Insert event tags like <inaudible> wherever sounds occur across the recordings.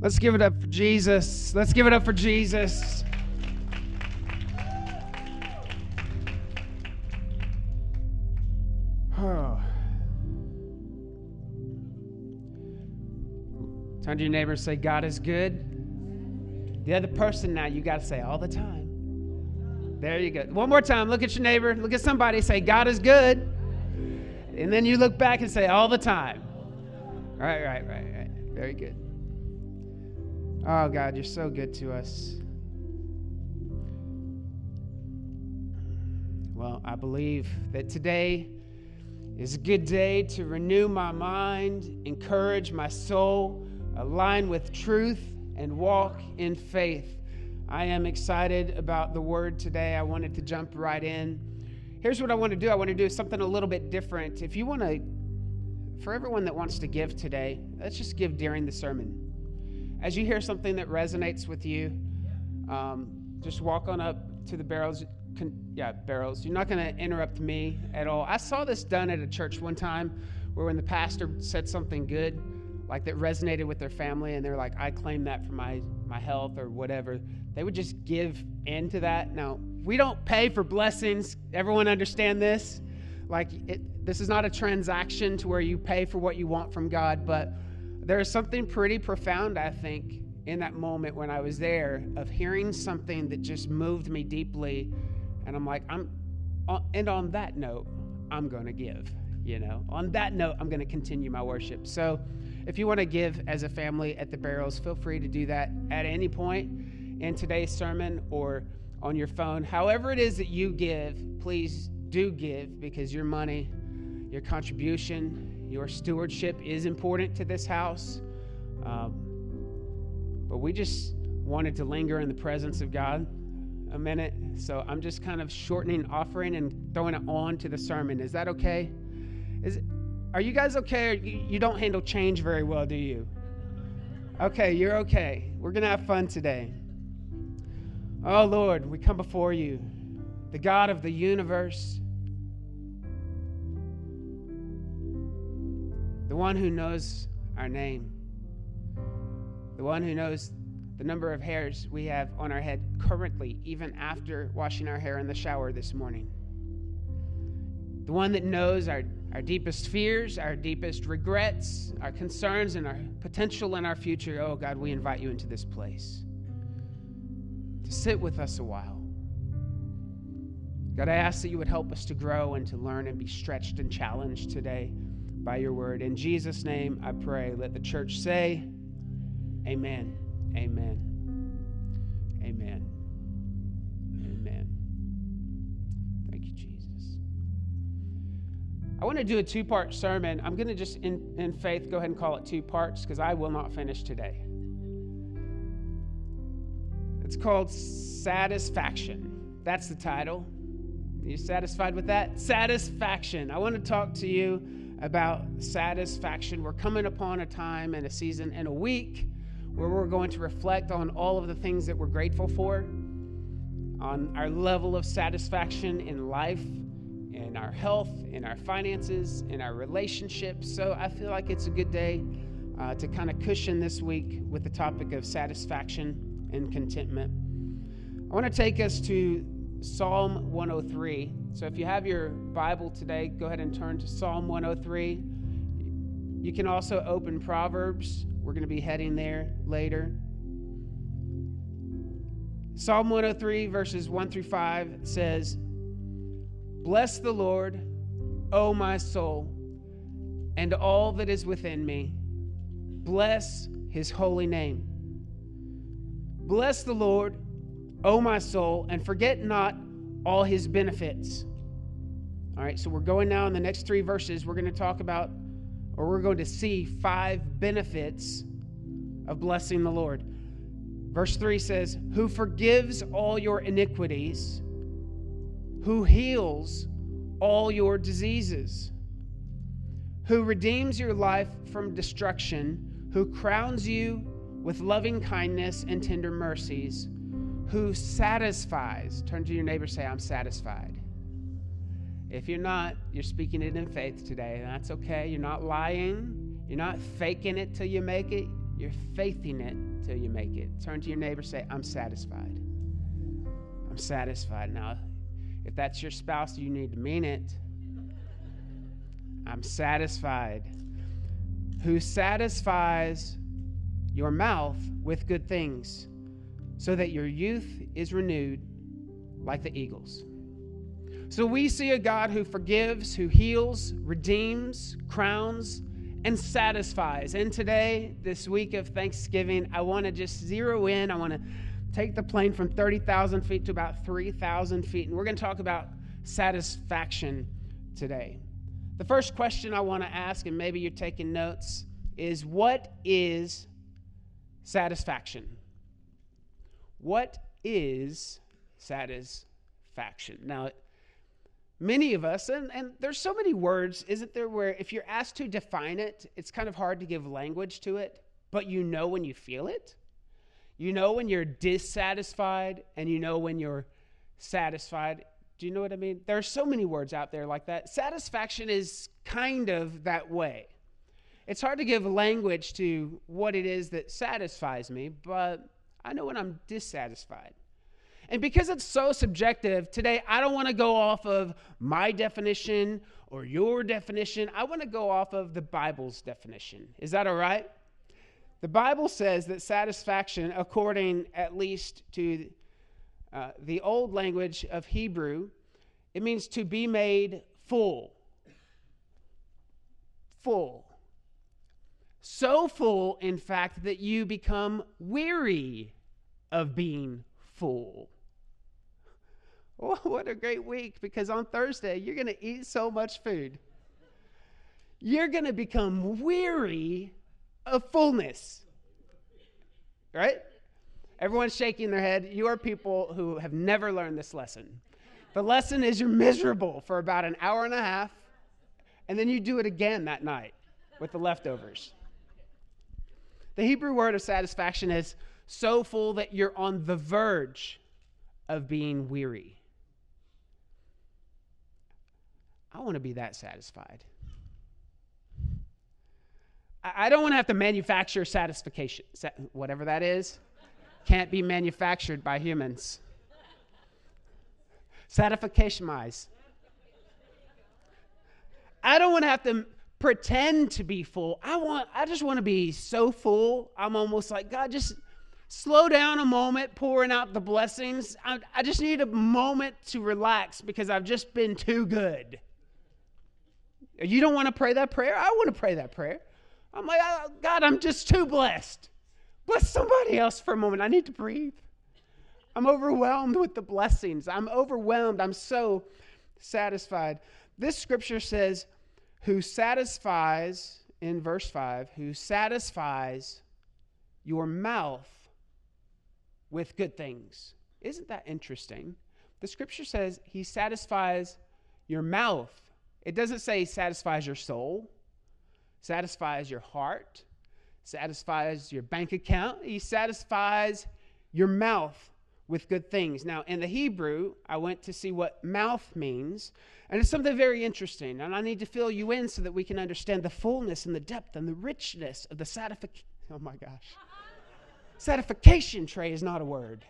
Let's give it up for Jesus. Let's give it up for Jesus. Oh. <sighs> Turn to your neighbor and say, God is good. The other person now, you got to say all the time. There you go. One more time. Look at your neighbor. Look at somebody. Say, God is good. And then you look back and say, all the time. Right, right, right, right. Very good. Oh, God, you're so good to us. Well, I believe that today is a good day to renew my mind, encourage my soul, align with truth, and walk in faith. I am excited about the word today. I wanted to jump right in. Here's what I want to do I want to do something a little bit different. If you want to, for everyone that wants to give today, let's just give during the sermon. As you hear something that resonates with you, um, just walk on up to the barrels. Yeah, barrels. You're not going to interrupt me at all. I saw this done at a church one time where when the pastor said something good, like that resonated with their family, and they're like, I claim that for my, my health or whatever, they would just give in to that. Now, we don't pay for blessings. Everyone understand this? Like, it, this is not a transaction to where you pay for what you want from God, but there is something pretty profound, I think, in that moment when I was there of hearing something that just moved me deeply. And I'm like, I'm, uh, and on that note, I'm going to give, you know. On that note, I'm going to continue my worship. So if you want to give as a family at the barrels, feel free to do that at any point in today's sermon or on your phone. However, it is that you give, please do give because your money, your contribution, your stewardship is important to this house. Um, but we just wanted to linger in the presence of God a minute. So I'm just kind of shortening offering and throwing it on to the sermon. Is that okay? Is are you guys okay? You, don't handle change very well, do you? Okay, you're okay. We're going to have fun today. Oh Lord, we come before you, the God of the universe, the one who knows our name, the one who knows the number of hairs we have on our head currently, even after washing our hair in the shower this morning, the one that knows our, our deepest fears, our deepest regrets, our concerns, and our potential in our future. Oh, God, we invite you into this place to sit with us a while. God, I ask that you would help us to grow and to learn and be stretched and challenged today by your word. In Jesus' name, I pray. Let the church say, Amen. Amen. Amen. Amen. Thank you, Jesus. I want to do a two part sermon. I'm going to just, in, in faith, go ahead and call it two parts because I will not finish today. It's called Satisfaction. That's the title. Are you satisfied with that? Satisfaction. I want to talk to you about satisfaction. We're coming upon a time and a season and a week where we're going to reflect on all of the things that we're grateful for, on our level of satisfaction in life, in our health, in our finances, in our relationships. So I feel like it's a good day uh, to kind of cushion this week with the topic of satisfaction and contentment. I want to take us to Psalm 103. So if you have your Bible today, go ahead and turn to Psalm 103. You can also open Proverbs. We're going to be heading there later. Psalm 103, verses 1 through 5 says, Bless the Lord, O my soul, and all that is within me. Bless his holy name. Bless the Lord, O my soul, and forget not all his benefits. All right, so we're going now in the next three verses. We're going to talk about, or we're going to see five benefits of blessing the Lord. Verse 3 says, Who forgives all your iniquities, who heals all your diseases, who redeems your life from destruction, who crowns you with loving kindness and tender mercies who satisfies. Turn to your neighbor say, I'm satisfied. If you're not, you're speaking it in faith today. That's okay. You're not lying. You're not faking it till you make it. you're faithing it till you make it. Turn to your neighbor, say, I'm satisfied. I'm satisfied. Now, if that's your spouse, you need to mean it. I'm satisfied. Who satisfies your mouth with good things, so that your youth is renewed like the eagles. So we see a God who forgives, who heals, redeems, crowns, and satisfies. And today, this week of Thanksgiving, I want to just zero in. I want to take the plane from 30,000 feet to about 3,000 feet. And we're going to talk about satisfaction today. The first question I want to ask, and maybe you're taking notes, is what is satisfaction? What is satisfaction? Now, many of us, and, and there's so many words, isn't there, where if you're asked to define it, it's kind of hard to give language to it, but you know when you feel it. You know when you're dissatisfied, and you know when you're satisfied. Do you know what I mean? There are so many words out there like that. Satisfaction is kind of that way. It's hard to give language to what it is that satisfies me, but I know when I'm dissatisfied. And because it's so subjective, today I don't want to go off of my definition or your definition. I want to go off of the Bible's definition. Is that all right? The Bible says that satisfaction, according at least to uh, the old language of Hebrew, it means to be made full. Full. So full, in fact, that you become weary of being full. Oh, <laughs> what a great week because on Thursday you're going to eat so much food. You're going to become weary of fullness. Right? Everyone's shaking their head. You are people who have never learned this lesson. The lesson is you're miserable for about an hour and a half, and then you do it again that night with the leftovers. The Hebrew word of satisfaction is so full that you're on the verge of being weary. I want to be that satisfied. I don't want to have to manufacture satisfaction, whatever that is. Can't be manufactured by humans. Satisfaction-wise. I don't want to have to pretend to be full. I want I just want to be so full. I'm almost like God just slow down a moment pouring out the blessings. I, I just need a moment to relax because I've just been too good. You don't want to pray that prayer? I want to pray that prayer. I'm like, oh, God, I'm just too blessed. Bless somebody else for a moment. I need to breathe. I'm overwhelmed with the blessings. I'm overwhelmed. I'm so satisfied. This scripture says, who satisfies, in verse 5, who satisfies your mouth with good things. Isn't that interesting? The scripture says he satisfies your mouth. It doesn't say satisfies your soul, satisfies your heart, satisfies your bank account. He satisfies your mouth with good things. Now, in the Hebrew, I went to see what mouth means, and it's something very interesting. And I need to fill you in so that we can understand the fullness and the depth and the richness of the satisfaction. Oh my gosh. Satisfaction tray is not a word.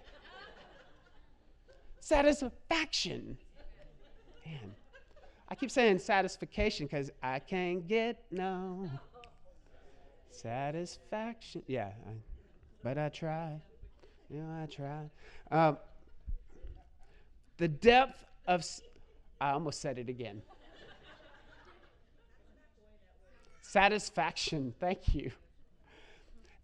Satisfaction. Man. I keep saying satisfaction because I can't get no satisfaction. Yeah, I, but I try. Yeah, I try. Um, the depth of, I almost said it again. satisfaction. Thank you.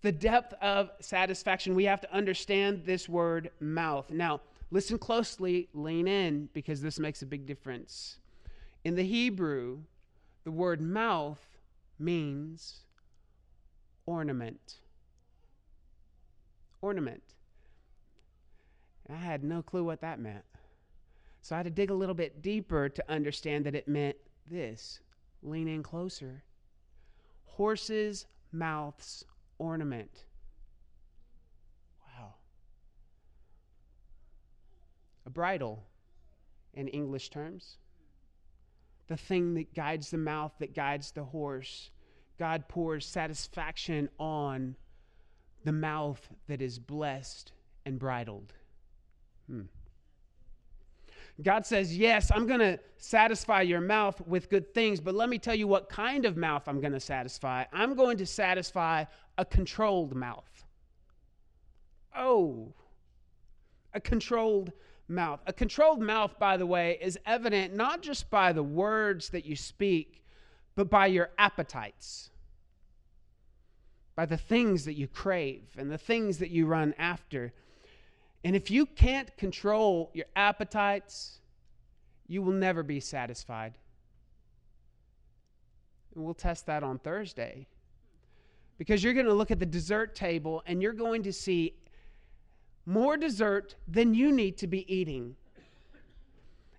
The depth of satisfaction. We have to understand this word mouth. Now, listen closely, lean in, because this makes a big difference. In the Hebrew, the word mouth means ornament. Ornament. I had no clue what that meant. So I had to dig a little bit deeper to understand that it meant this lean in closer. Horses' mouths ornament. Wow. A bridle in English terms the thing that guides the mouth, that guides the horse. God pours satisfaction on the mouth that is blessed and bridled. Hmm. God says, Yes, I'm going to satisfy your mouth with good things, but let me tell you what kind of mouth I'm going to satisfy. I'm going to satisfy a controlled mouth. Oh, a controlled mouth. A controlled mouth, by the way, is evident not just by the words that you speak, but by your appetites, by the things that you crave and the things that you run after. And if you can't control your appetites, you will never be satisfied. And we'll test that on Thursday. Because you're going to look at the dessert table and you're going to see more dessert than you need to be eating.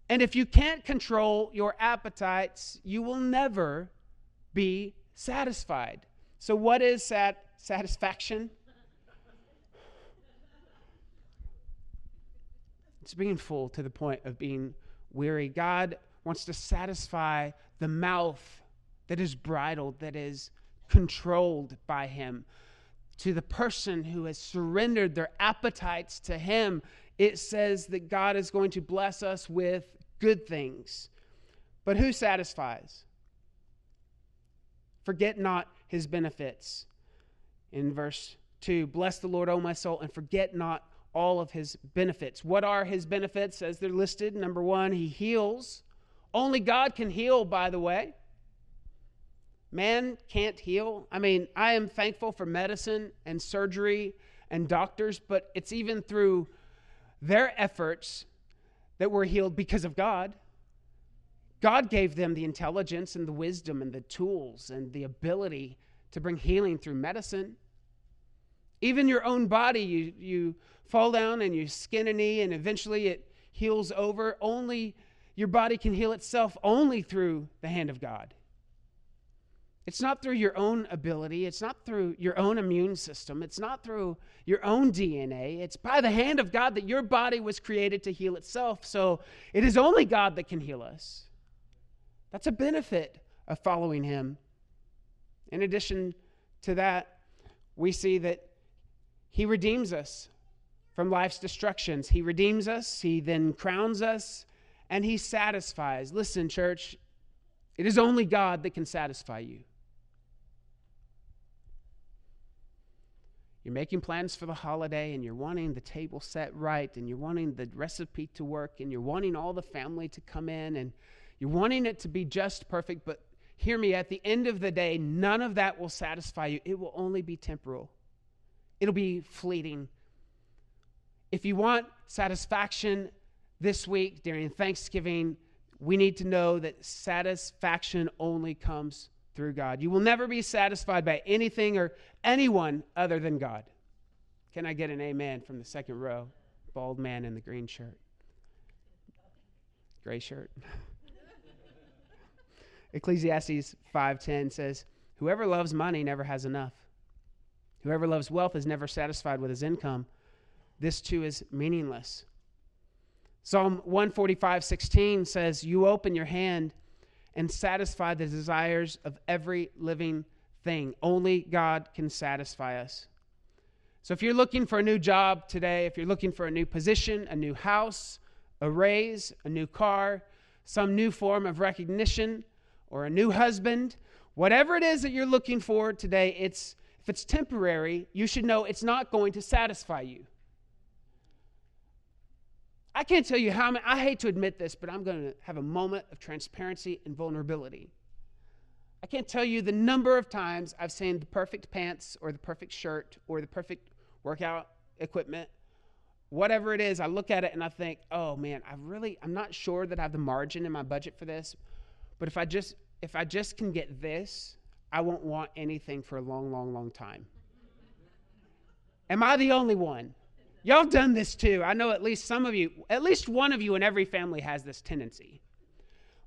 And if you can't control your appetites, you will never be satisfied. So, what is sat- satisfaction? It's being full to the point of being weary. God wants to satisfy the mouth that is bridled, that is controlled by Him. To the person who has surrendered their appetites to Him, it says that God is going to bless us with good things. But who satisfies? Forget not His benefits. In verse 2, bless the Lord, O my soul, and forget not all of his benefits. What are his benefits as they're listed? Number one, he heals. Only God can heal, by the way. Man can't heal. I mean, I am thankful for medicine and surgery and doctors, but it's even through their efforts that we're healed because of God. God gave them the intelligence and the wisdom and the tools and the ability to bring healing through medicine. Even your own body, you, you fall down and you skin a knee and eventually it heals over. Only your body can heal itself only through the hand of God. It's not through your own ability. It's not through your own immune system. It's not through your own DNA. It's by the hand of God that your body was created to heal itself. So it is only God that can heal us. That's a benefit of following Him. In addition to that, we see that He redeems us from life's destructions. He redeems us, He then crowns us, and He satisfies. Listen, church, it is only God that can satisfy you. You're making plans for the holiday and you're wanting the table set right and you're wanting the recipe to work and you're wanting all the family to come in and you're wanting it to be just perfect, but hear me, at the end of the day, none of that will satisfy you. It will only be temporal, it'll be fleeting. If you want satisfaction this week during Thanksgiving, we need to know that satisfaction only comes through God. You will never be satisfied by anything or anyone other than God. Can I get an amen from the second row? Bald man in the green shirt. Gray shirt. <laughs> Ecclesiastes 5:10 says, "Whoever loves money never has enough. Whoever loves wealth is never satisfied with his income." this too is meaningless. Psalm 145 16 says, You open your hand and satisfy the desires of every living thing. Only God can satisfy us. So if you're looking for a new job today, if you're looking for a new position, a new house, a raise, a new car, some new form of recognition, or a new husband, whatever it is that you're looking for today, it's if it's temporary, you should know it's not going to satisfy you. I can't tell you how many, I hate to admit this, but I'm going to have a moment of transparency and vulnerability. I can't tell you the number of times I've seen the perfect pants or the perfect shirt or the perfect workout equipment, whatever it is. I look at it and I think, oh man, I really, I'm not sure that I have the margin in my budget for this, but if I just, if I just can get this, I won't want anything for a long, long, long time. Am I the only one? Y'all done this too. I know at least some of you, at least one of you in every family has this tendency.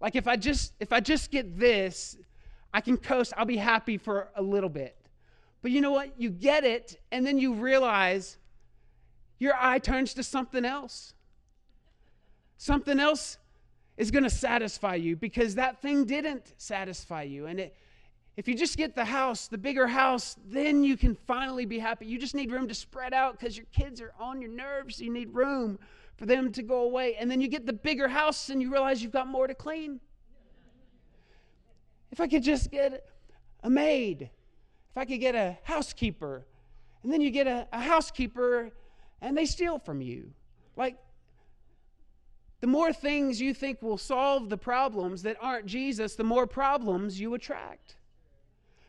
Like if I just if I just get this, I can coast, I'll be happy for a little bit. But you know what? You get it and then you realize your eye turns to something else. Something else is going to satisfy you because that thing didn't satisfy you and it If you just get the house, the bigger house, then you can finally be happy. You just need room to spread out because your kids are on your nerves. You need room for them to go away. And then you get the bigger house and you realize you've got more to clean. If I could just get a maid, if I could get a housekeeper, and then you get a, a housekeeper and they steal from you. Like, the more things you think will solve the problems that aren't Jesus, the more problems you attract.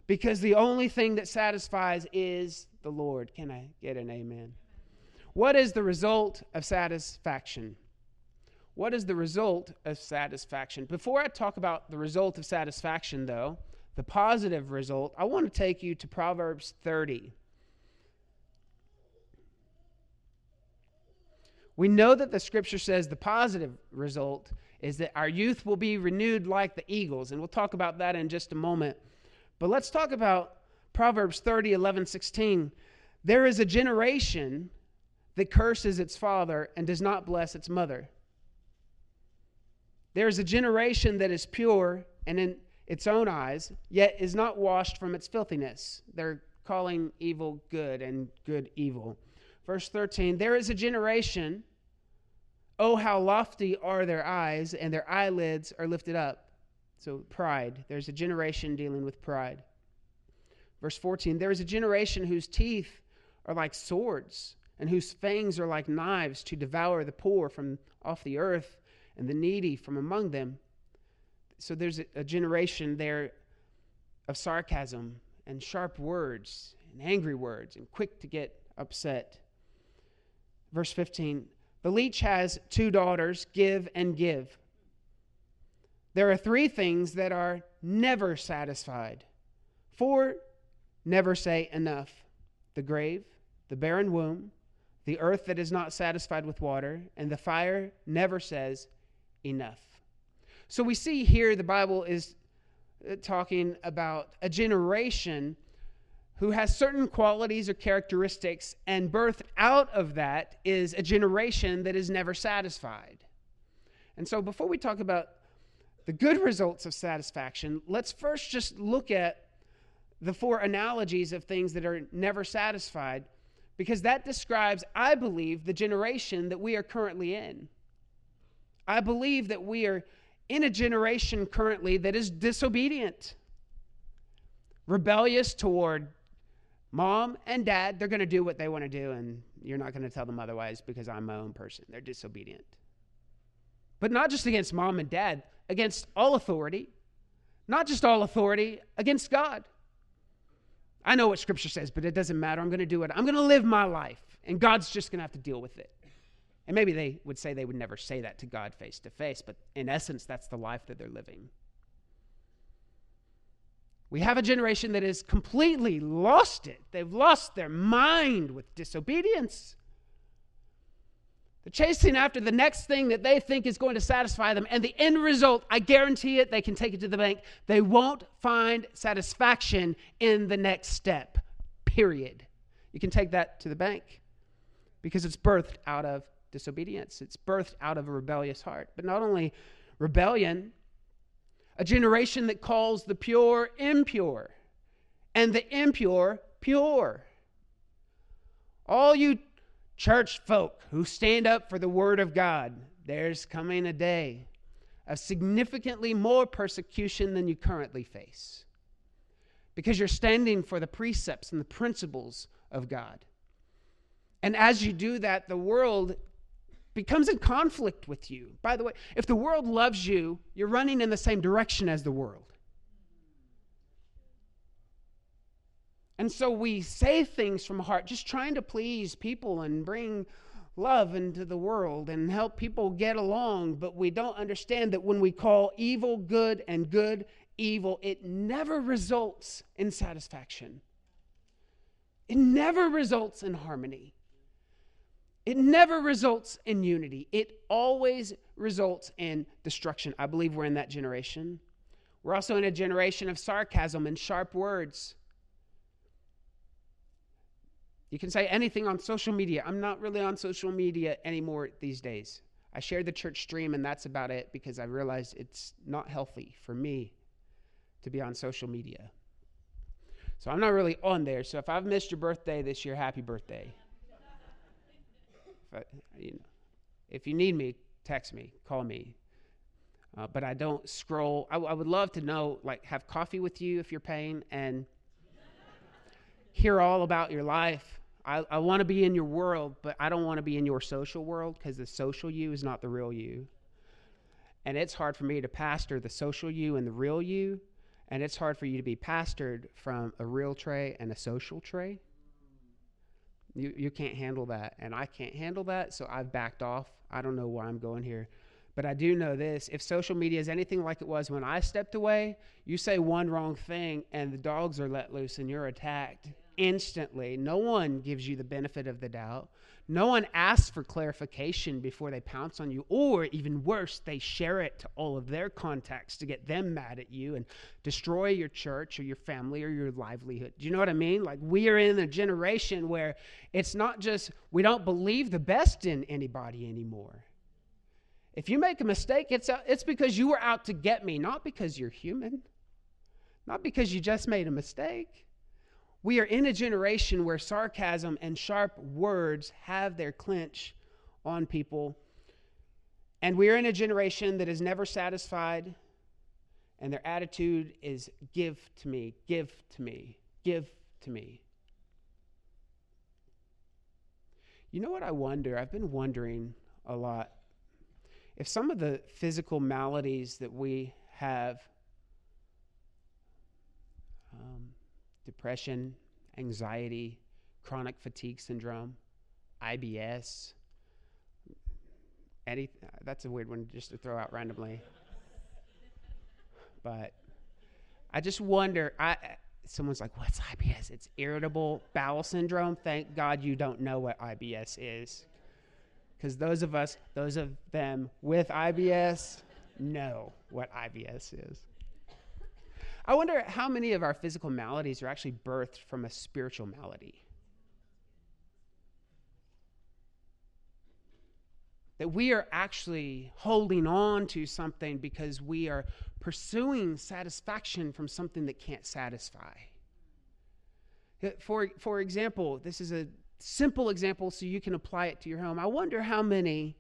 Because the only thing that satisfies is the Lord. Can I get an amen? What is the result of satisfaction? What is the result of satisfaction? Before I talk about the result of satisfaction, though, the positive result, I want to take you to Proverbs 30. We know that the scripture says the positive result is that our youth will be renewed like the eagles, and we'll talk about that in just a moment. But let's talk about Proverbs 30, 11, 16. There is a generation that curses its father and does not bless its mother. There is a generation that is pure and in its own eyes, yet is not washed from its filthiness. They're calling evil good and good evil. Verse 13 There is a generation, oh, how lofty are their eyes, and their eyelids are lifted up. So, pride. There's a generation dealing with pride. Verse 14 There is a generation whose teeth are like swords, and whose fangs are like knives to devour the poor from off the earth and the needy from among them. So there's a, a generation there of sarcasm and sharp words and angry words and quick to get upset. Verse 15 The leech has two daughters, give and give. There are three things that are never satisfied. Four never say enough the grave, the barren womb, the earth that is not satisfied with water, and the fire never says enough. So we see here the Bible is uh, talking about a generation who has certain qualities or characteristics, and birthed out of that is a generation that is never satisfied. And so before we talk about the good results of satisfaction, let's first just look at the four analogies of things that are never satisfied, because that describes, I believe, the generation that we are currently in. I believe that we are in a generation currently that is disobedient, rebellious toward mom and dad. They're going to do what they want to do, and you're not going to tell them otherwise because I'm my own person. They're disobedient. But not just against mom and dad, against all authority, not just all authority, against God. I know what scripture says, but it doesn't matter. I'm going to do it. I'm going to live my life, and God's just going to have to deal with it. And maybe they would say they would never say that to God face to face, but in essence, that's the life that they're living. We have a generation that has completely lost it. They've lost their mind with disobedience. They're chasing after the next thing that they think is going to satisfy them. And the end result, I guarantee it, they can take it to the bank. They won't find satisfaction in the next step, period. You can take that to the bank because it's birthed out of disobedience. It's birthed out of a rebellious heart. But not only rebellion, a generation that calls the pure impure and the impure pure. All you church folk who stand up for the word of God, there's coming a day of significantly more persecution than you currently face because you're standing for the precepts and the principles of God. And as you do that, the world becomes in conflict with you. By the way, if the world loves you, you're running in the same direction as the world. And so we say things from heart, just trying to please people and bring love into the world and help people get along. But we don't understand that when we call evil good and good evil, it never results in satisfaction, it never results in harmony. It never results in unity. It always results in destruction. I believe we're in that generation. We're also in a generation of sarcasm and sharp words. You can say anything on social media. I'm not really on social media anymore these days. I share the church stream, and that's about it because I realize it's not healthy for me to be on social media. So I'm not really on there. So if I've missed your birthday this year, happy birthday. if, I, you know, if you need me, text me, call me. Uh, but I don't scroll. I, I would love to know, like, have coffee with you if you're paying and hear all about your life. I, I want to be in your world, but I don't want to be in your social world because the social you is not the real you. And it's hard for me to pastor the social you and the real you and it's hard for you to be pastored from a real Trey and a social Trey. You, you can't handle that. And I can't handle that. So I've backed off. I don't know why I'm going here. But I do know this if social media is anything like it was when I stepped away, you say one wrong thing and the dogs are let loose and you're attacked instantly. No one gives you the benefit of the doubt. No one asks for clarification before they pounce on you, or even worse, they share it to all of their contacts to get them mad at you and destroy your church or your family or your livelihood. Do you know what I mean? Like, we are in a generation where it's not just we don't believe the best in anybody anymore. If you make a mistake, it's, it's because you were out to get me, not because you're human, not because you just made a mistake. We are in a generation where sarcasm and sharp words have their clinch on people. And we are in a generation that is never satisfied, and their attitude is give to me, give to me, give to me. You know what I wonder? I've been wondering a lot if some of the physical maladies that we have um, depression, anxiety, chronic fatigue syndrome, IBS. Any, that's a weird one just to throw out randomly. but I just wonder. I someone's like, "What's IBS?" It's irritable bowel syndrome. Thank God you don't know what IBS is, because those of us, those of them with IBS, know what IBS is. I wonder how many of our physical maladies are actually birthed from a spiritual malady. That we are actually holding on to something because we are pursuing satisfaction from something that can't satisfy. Uh, for, for example, this is a simple example so you can apply it to your home. I wonder how many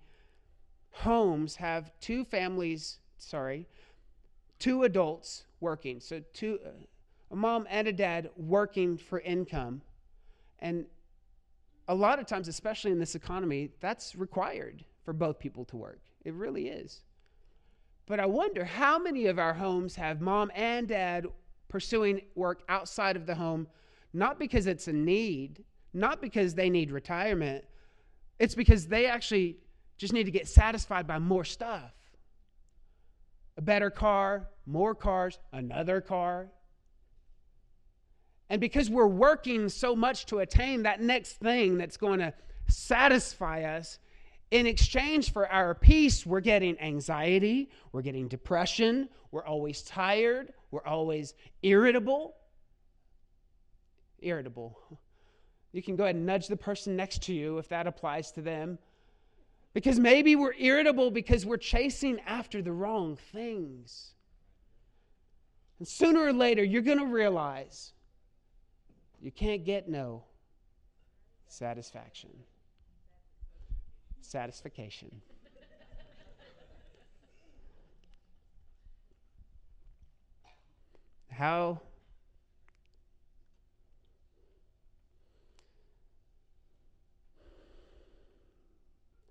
homes have two families, sorry, two adults working. So two, a mom and a dad working for income. And a lot of times, especially in this economy, that's required for both people to work. It really is. But I wonder how many of our homes have mom and dad pursuing work outside of the home, not because it's a need, not because they need retirement, it's because they actually just need to get satisfied by more stuff a better car, more cars, another car. And because we're working so much to attain that next thing that's going to satisfy us, in exchange for our peace, we're getting anxiety, we're getting depression, we're always tired, we're always irritable. Irritable. You can go ahead and nudge the person next to you if that applies to them. Because maybe we're irritable because we're chasing after the wrong things. And sooner or later, you're going to realize you can't get no satisfaction. Satisfaction. How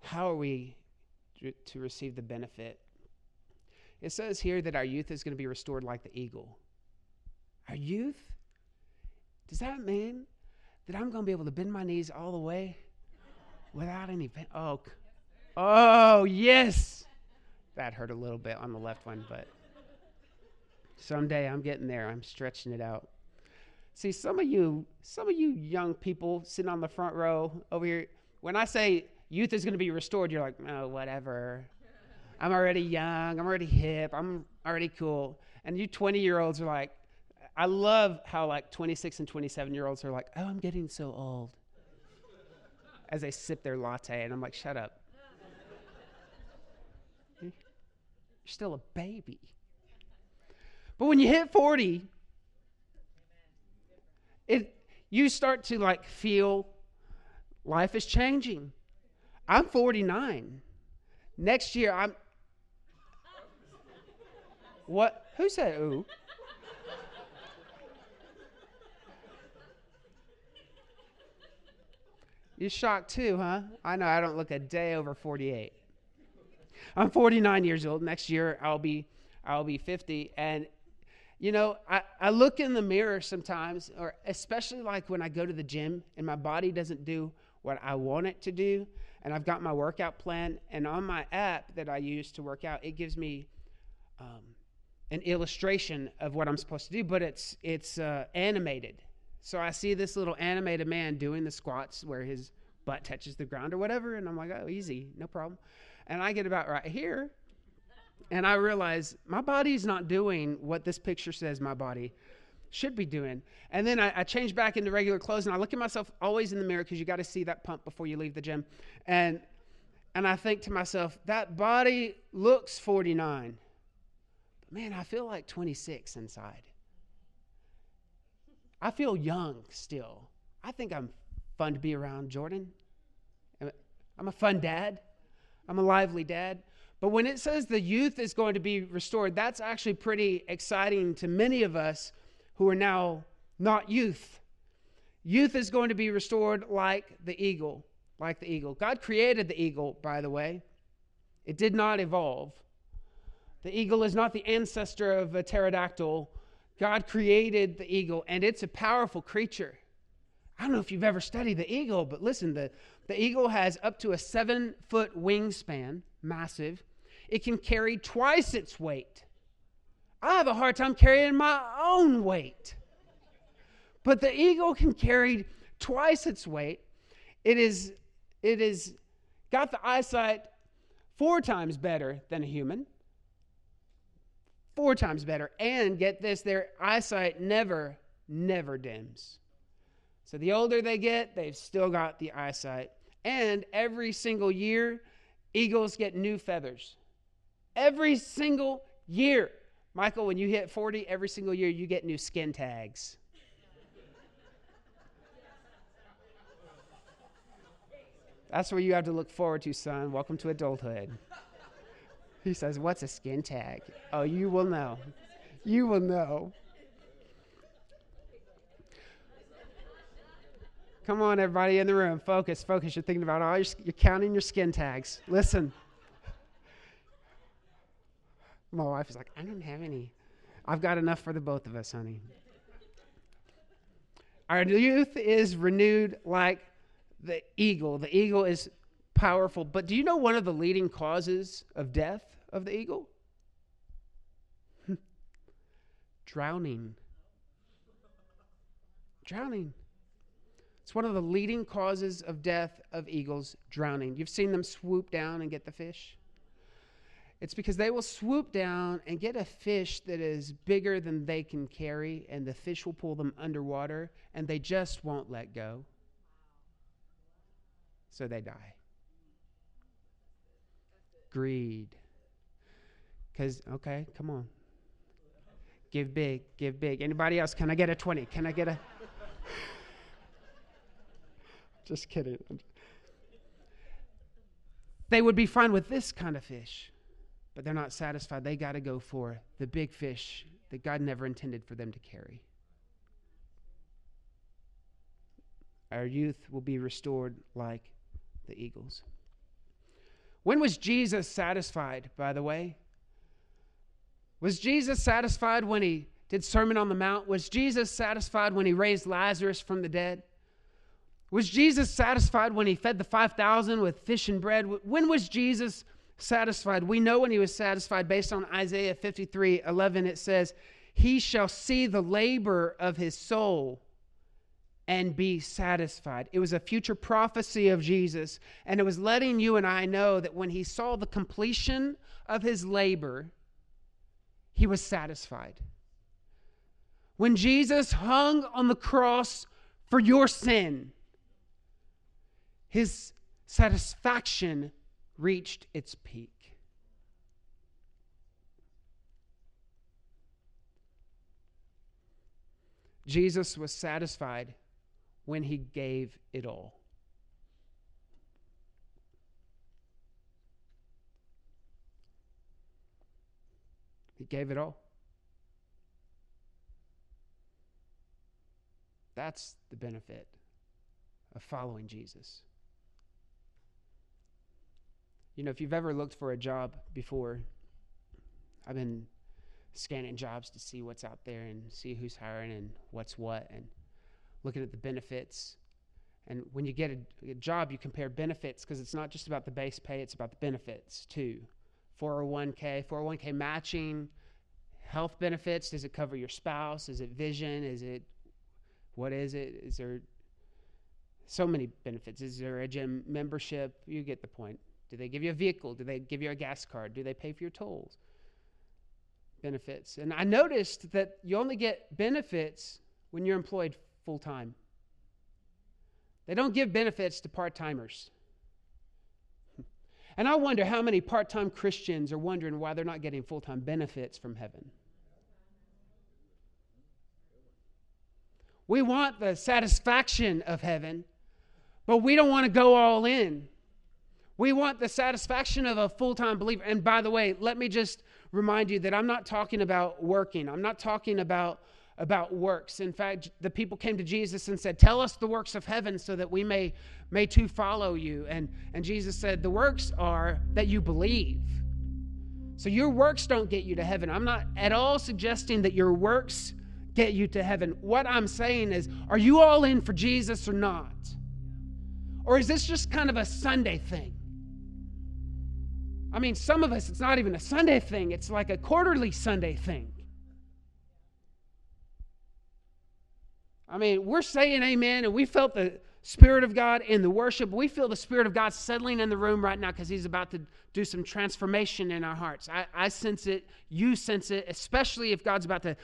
how are we to receive the benefit? It says here that our youth is going to be restored like the eagle. Our youth? Does that mean that I'm going to be able to bend my knees all the way without any pain? Oh, oh, yes. That hurt a little bit on the left one, but someday I'm getting there. I'm stretching it out. See, some of you, some of you young people sitting on the front row over here, when I say youth is going to be restored, you're like, oh, whatever. I'm already young. I'm already hip. I'm already cool. And you 20 year olds are like, I love how like 26 and 27 year olds are like, oh, I'm getting so old as they sip their latte. And I'm like, shut up. You're still a baby. But when you hit 40, it you start to like feel life is changing. I'm 49. Next year I'm What? Who said ooh? You're shocked too, huh? I know I don't look a day over 48. I'm 49 years old. Next year I'll be I'll be 50 and you know, I, I look in the mirror sometimes, or especially like when I go to the gym and my body doesn't do what I want it to do, and I've got my workout plan, and on my app that I use to work out, it gives me um, an illustration of what I'm supposed to do, but it's it's uh, animated. So I see this little animated man doing the squats where his butt touches the ground or whatever, and I'm like, oh, easy, no problem. And I get about right here, and I realize my body's not doing what this picture says my body should be doing. And then I, I change back into regular clothes and I look at myself always in the mirror because you got to see that pump before you leave the gym. And and I think to myself, that body looks 49. Man, I feel like 26 inside. I feel young still. I think I'm fun to be around, Jordan. I'm a fun dad. I'm a lively dad. But when it says the youth is going to be restored, that's actually pretty exciting to many of us who are now not youth. Youth is going to be restored like the eagle, like the eagle. God created the eagle, by the way. It did not evolve. The eagle is not the ancestor of a pterodactyl. God created the eagle, and it's a powerful creature. I don't know if you've ever studied the eagle, but listen, the, the eagle has up to a seven foot wingspan, massive. It can carry twice its weight. I have a hard time carrying my own weight. But the eagle can carry twice its weight. It is it is got the eyesight four times better than a human. Four times better. And get this, their eyesight never, never dims. So the older they get, they've still got the eyesight. And every single year, eagles get new feathers. Every single year. Michael, when you hit 40, every single year you get new skin tags. That's what you have to look forward to, son. Welcome to adulthood. <laughs> He says, What's a skin tag? Oh, you will know. You will know. Come on, everybody in the room. Focus, focus. You're thinking about all your, you're counting your skin tags. Listen. My wife is like, I don't have any. I've got enough for the both of us, honey. Our youth is renewed like the eagle. The eagle is powerful. But do you know one of the leading causes of death of the eagle? <laughs> Drowning. Drowning. It's one of the leading causes of death of eagles, drowning. You've seen them swoop down and get the fish? It's because they will swoop down and get a fish that is bigger than they can carry, and the fish will pull them underwater, and they just won't let go. So they die. Greed. Because, okay, come on. Give big, give big. Anybody else? Can I get a 20? Can I get a. <laughs> Just kidding. They would be fine with this kind of fish but they're not satisfied. They got to go for the big fish that God never intended for them to carry. Our youth will be restored like the eagles. When was Jesus satisfied, by the way? Was Jesus satisfied when he did Sermon on the Mount? Was Jesus satisfied when he raised Lazarus from the dead? Was Jesus satisfied when he fed the 5,000 with fish and bread? When was Jesus satisfied. We know when he was satisfied based on Isaiah 53 11. It says, He shall see the labor of his soul and be satisfied. It was a future prophecy of Jesus, and it was letting you and I know that when he saw the completion of his labor, he was satisfied. When Jesus hung on the cross for your sin, his satisfaction reached its peak. Jesus was satisfied when he gave it all. He gave it all. That's the benefit of following Jesus. You know, if you've ever looked for a job before, I've been scanning jobs to see what's out there and see who's hiring and what's what and looking at the benefits. And when you get a, a job, you compare benefits because it's not just about the base pay, it's about the benefits too. 401k, 401k matching, health benefits. Does it cover your spouse? Is it vision? Is it what is it? Is there so many benefits? Is there a gym membership? You get the point. Do they give you a vehicle? Do they give you a gas card? Do they pay for your tolls? Benefits. And I noticed that you only get benefits when you're employed full time. They don't give benefits to part timers. <laughs> And I wonder how many part time Christians are wondering why they're not getting full time benefits from heaven. We want the satisfaction of heaven, but we don't want to go all in. We want the satisfaction of a full time believer. And by the way, let me just remind you that I'm not talking about working, I'm not talking about about works. In fact, the people came to Jesus and said, Tell us the works of heaven so that we may, may too follow you. And, and Jesus said, The works are that you believe. So your works don't get you to heaven. I'm not at all suggesting that your works get you to heaven. What I'm saying is, are you all in for Jesus or not? Or is this just kind of a Sunday thing? I mean, some of us, it's not even a Sunday thing, it's like a quarterly Sunday thing. I mean, we're saying amen, and we felt the Spirit of God in the worship. We feel the Spirit of God settling in the room right now because He's about to do some transformation in our hearts. I, I sense it. You sense it, especially if God's about to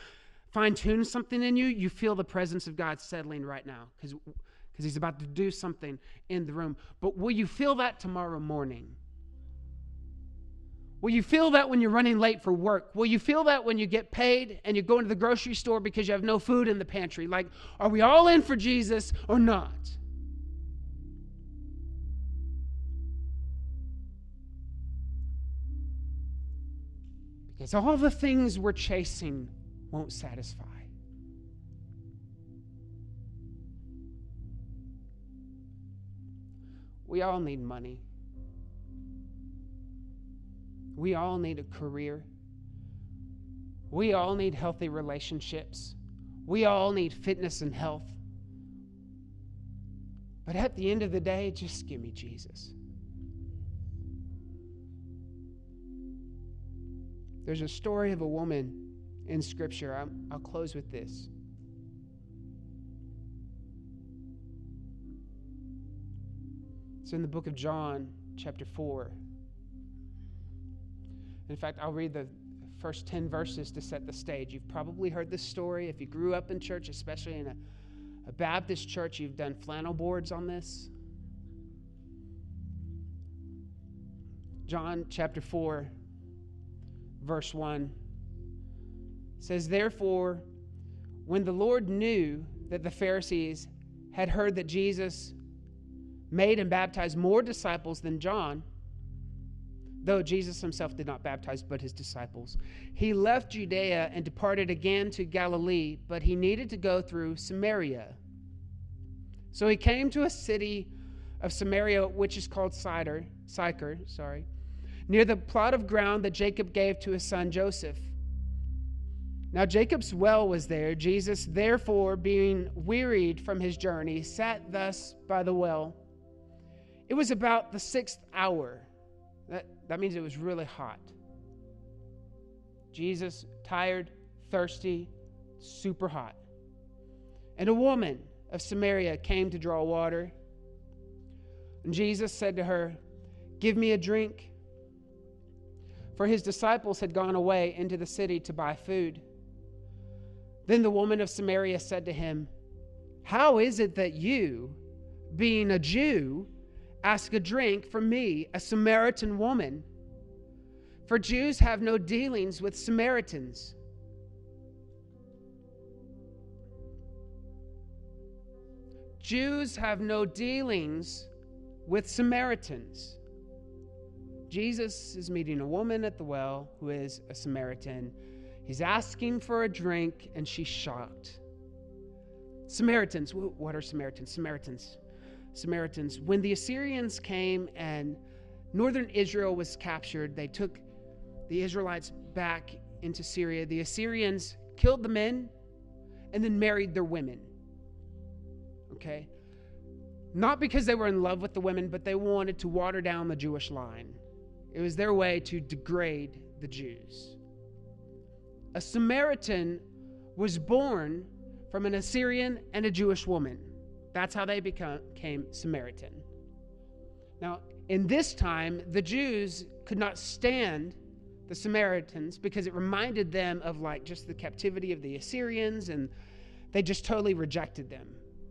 fine tune something in you. You feel the presence of God settling right now because He's about to do something in the room. But will you feel that tomorrow morning? Will you feel that when you're running late for work? Will you feel that when you get paid and you go into the grocery store because you have no food in the pantry? Like, are we all in for Jesus or not? Because all the things we're chasing won't satisfy. We all need money. We all need a career. We all need healthy relationships. We all need fitness and health. But at the end of the day, just give me Jesus. There's a story of a woman in Scripture. i will close with this. It's in the book of John, chapter 4. In fact, I'll read the first 10 verses to set the stage. You've probably heard this story. If you grew up in church, especially in a, a Baptist church, you've done flannel boards on this. John chapter 4, verse 1 says, Therefore, when the Lord knew that the Pharisees had heard that Jesus made and baptized more disciples than John, though Jesus himself did not baptize, but his disciples. He left Judea and departed again to Galilee, but he needed to go through Samaria. So he came to a city of Samaria, which is called Sidor, Sychar, sorry, near the plot of ground that Jacob gave to his son Joseph. Now Jacob's well was there. Jesus, therefore, being wearied from his journey, sat thus by the well. It was about the sixth hour. That, that means it was really hot. Jesus, tired, thirsty, super hot. And a woman of Samaria came to draw water. And Jesus said to her, Give me a drink. For his disciples had gone away into the city to buy food. Then the woman of Samaria said to him, How is it that you, being a Jew, ask a drink from me, a Samaritan woman. For Jews have no dealings with Samaritans. Jews have no dealings with Samaritans. Jesus is meeting a woman at the well who is a Samaritan. He's asking for a drink, and she's shocked. Samaritans, what are Samaritans? Samaritans. Samaritans. When the Assyrians came and northern Israel was captured, they took the Israelites back into Syria. The Assyrians killed the men and then married their women. Okay? Not because they were in love with the women, but they wanted to water down the Jewish line. It was their way to degrade the Jews. A Samaritan was born from an Assyrian and a Jewish woman. That's how they became Samaritan. Now, in this time, the Jews could not stand the Samaritans because it reminded them of like just the captivity of the Assyrians and they just totally rejected them.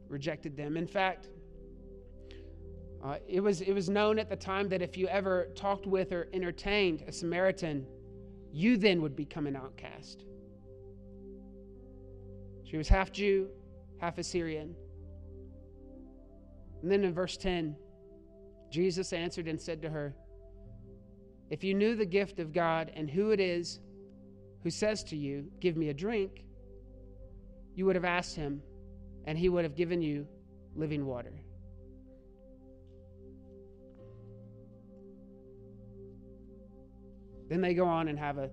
Rejected them. In fact, uh, it, was, it was known at the time that if you ever talked with or entertained a Samaritan, you then would become an outcast. She was half Jew, half Assyrian. And then in verse 10, Jesus answered and said to her, If you knew the gift of God and who it is who says to you, Give me a drink, you would have asked him, and he would have given you living water. Then they go on and have a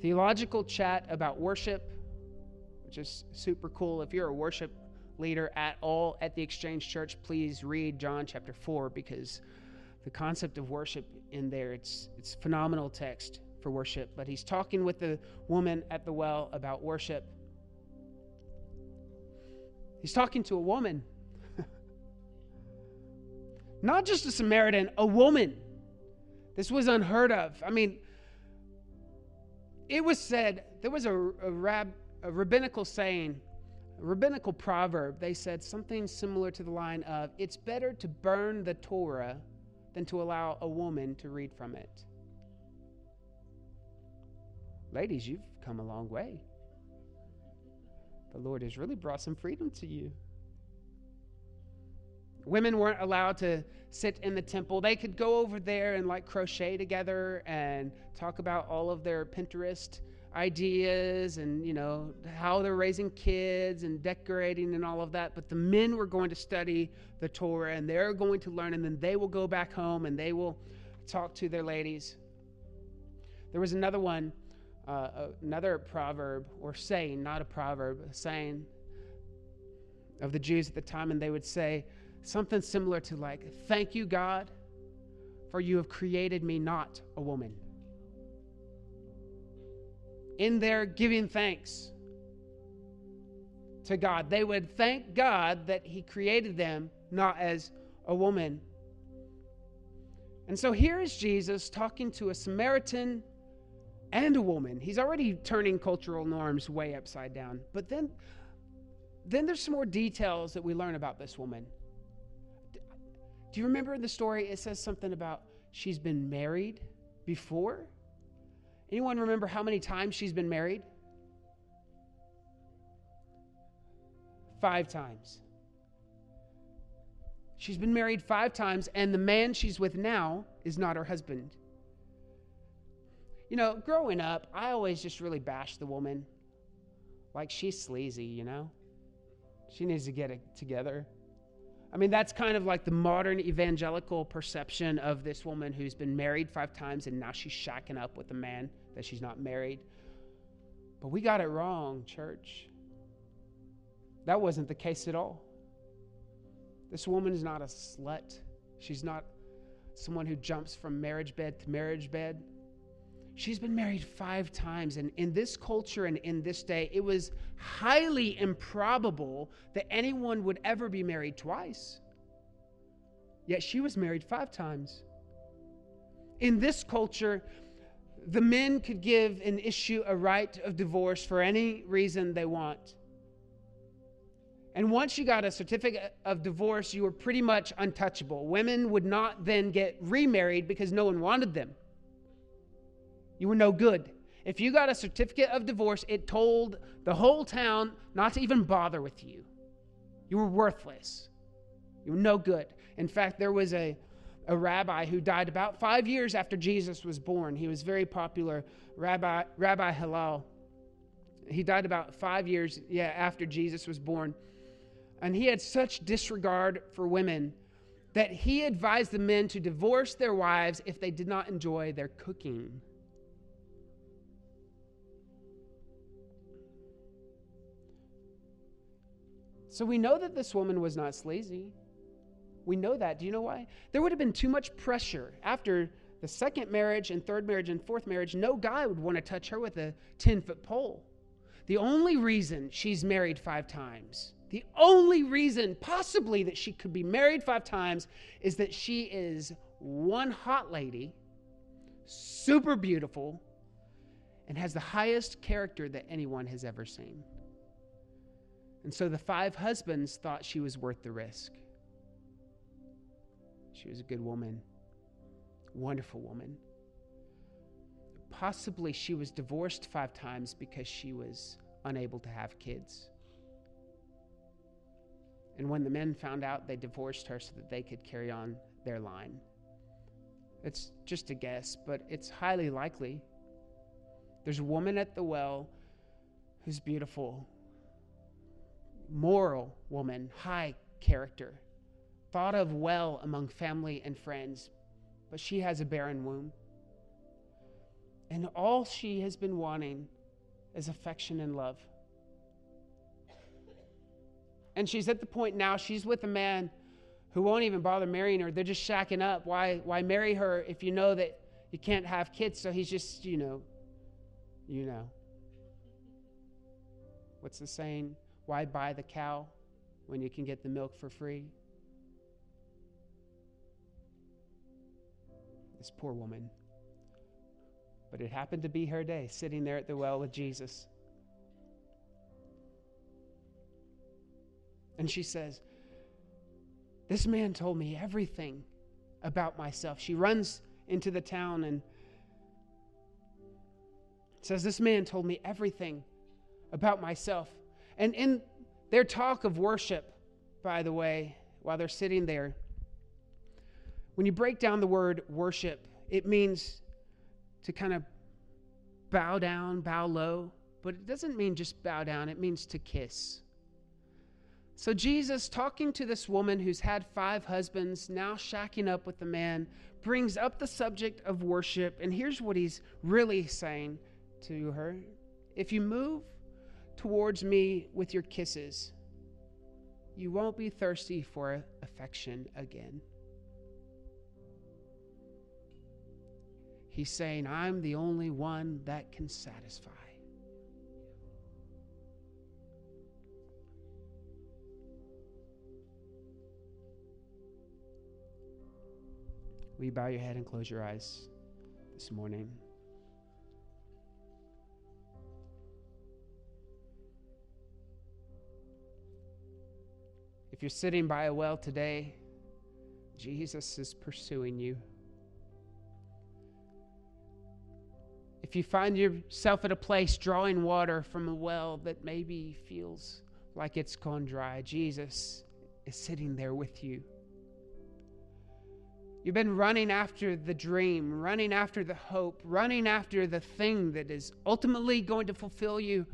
theological chat about worship, which is super cool. If you're a worship leader at all at the Exchange Church, please read John chapter 4 because the concept of worship in there, it's, it's phenomenal text for worship. But he's talking with the woman at the well about worship. He's talking to a woman. <laughs> Not just a Samaritan, a woman. This was unheard of. I mean, it was said, there was a, a, rab, a rabbinical saying rabbinical proverb, they said something similar to the line of, It's better to burn the Torah than to allow a woman to read from it. Ladies, you've come a long way. The Lord has really brought some freedom to you. Women weren't allowed to sit in the temple. They could go over there and like crochet together and talk about all of their Pinterest ideas and you know how they're raising kids and decorating and all of that but the men were going to study the torah and they're going to learn and then they will go back home and they will talk to their ladies. There was another one uh, another proverb or saying not a proverb a saying of the jews at the time and they would say something similar to like thank you god for you have created me not a woman in their giving thanks to God. They would thank God that He created them not as a woman. And so here is Jesus talking to a Samaritan and a woman. He's already turning cultural norms way upside down. But then, then there's some more details that we learn about this woman. Do you remember in the story it says something about she's been married before? Anyone remember how many times she's been married? Five times. She's been married five times, and the man she's with now is not her husband. You know, growing up, I always just really bashed the woman. Like she's sleazy, you know? She needs to get it together. I mean, that's kind of like the modern evangelical perception of this woman who's been married five times and now she's shacking up with a man that she's not married. But we got it wrong, church. That wasn't the case at all. This woman is not a slut. She's not someone who jumps from marriage bed to marriage bed. She's been married five times. And in this culture and in this day, it was highly improbable that anyone would ever be married twice. Yet she was married five times. In this culture, the men could give and issue a right of divorce for any reason they want. And once you got a certificate of divorce, you were pretty much untouchable. Women would not then get remarried because no one wanted them. You were no good. If you got a certificate of divorce, it told the whole town not to even bother with you. You were worthless. You were no good. In fact, there was a, a rabbi who died about five years after Jesus was born. He was very popular, Rabbi, rabbi Hillel. He died about five years yeah, after Jesus was born. And he had such disregard for women that he advised the men to divorce their wives if they did not enjoy their cooking. So we know that this woman was not sleazy. We know that. Do you know why? There would have been too much pressure after the second marriage and third marriage and fourth marriage. No guy would want to touch her with a 10 foot pole. The only reason she's married five times, the only reason possibly that she could be married five times is that she is one hot lady, super beautiful, and has the highest character that anyone has ever seen. And so the five husbands thought she was worth the risk. She was a good woman, wonderful woman. Possibly she was divorced five times because she was unable to have kids. And when the men found out, they divorced her so that they could carry on their line. It's just a guess, but it's highly likely. There's a woman at the well who's beautiful, moral woman, high character, thought of well among family and friends, but she has a barren womb. And all she has been wanting is affection and love. And she's at the point now, she's with a man who won't even bother marrying her. They're just shacking up. Why, why marry her if you know that you can't have kids? So he's just, you know, you know. What's the saying? Why buy the cow when you can get the milk for free? This poor woman. But it happened to be her day, sitting there at the well with Jesus. And she says, This man told me everything about myself. She runs into the town and says, This man told me everything about myself. And in their talk of worship, by the way, while they're sitting there, when you break down the word worship, it means to kind of bow down, bow low, but it doesn't mean just bow down, it means to kiss. So, Jesus, talking to this woman who's had five husbands, now shacking up with the man, brings up the subject of worship. And here's what he's really saying to her If you move towards me with your kisses, you won't be thirsty for affection again. He's saying, I'm the only one that can satisfy. Will you bow your head and close your eyes this morning? If you're sitting by a well today, Jesus is pursuing you. If you find yourself at a place drawing water from a well that maybe feels like it's gone dry, Jesus is sitting there with you. You've been running after the dream, running after the hope, running after the thing that is ultimately going to fulfill you.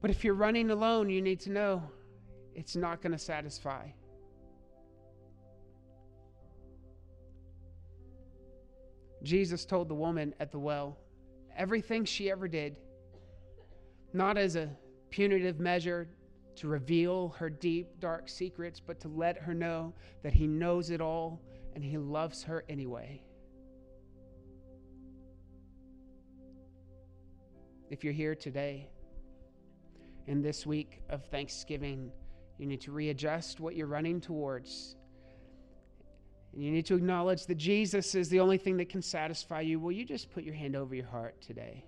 But if you're running alone, you need to know it's not going to satisfy. Jesus told the woman at the well everything she ever did, not as a punitive measure to reveal her deep, dark secrets, but to let her know that He knows it all and He loves her anyway. If you're here today, in this week of Thanksgiving, you need to readjust what you're running towards. And you need to acknowledge that Jesus is the only thing that can satisfy you. Will you just put your hand over your heart today?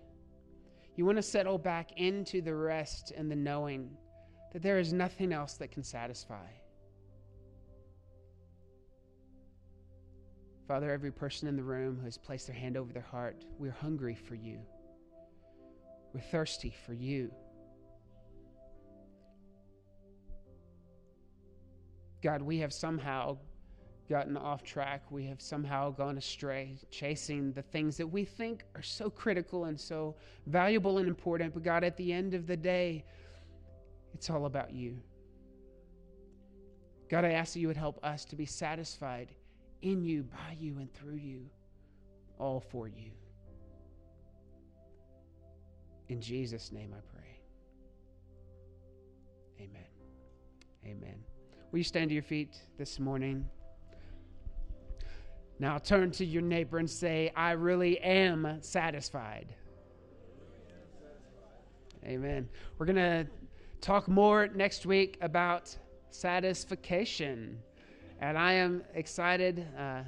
You want to settle back into the rest and the knowing that there is nothing else that can satisfy. Father, every person in the room who has placed their hand over their heart, we're hungry for you. We're thirsty for you. God, we have somehow gotten off track. We have somehow gone astray, chasing the things that we think are so critical and so valuable and important. But God, at the end of the day, it's all about you. God, I ask that you would help us to be satisfied in you, by you, and through you, all for you. In Jesus' name I pray. Amen. Amen. Will you stand to your feet this morning? Now turn to your neighbor and say, I really am satisfied. Amen. We're going to talk more next week about satisfaction. And I am excited uh,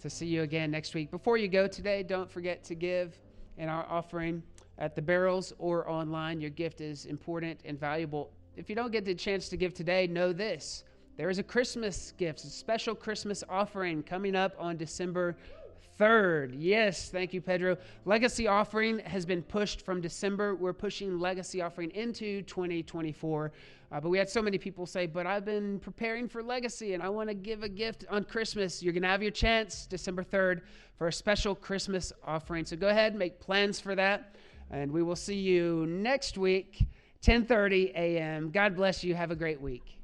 to see you again next week. Before you go today, don't forget to give in our offering at the barrels or online. Your gift is important and valuable. If you don't get the chance to give today, know this there is a Christmas gift, a special Christmas offering coming up on December 3rd. Yes, thank you, Pedro. Legacy offering has been pushed from December. We're pushing legacy offering into 2024. Uh, but we had so many people say, But I've been preparing for legacy and I want to give a gift on Christmas. You're going to have your chance December 3rd for a special Christmas offering. So go ahead, make plans for that. And we will see you next week, 10:30 a.m. God bless you. Have a great week.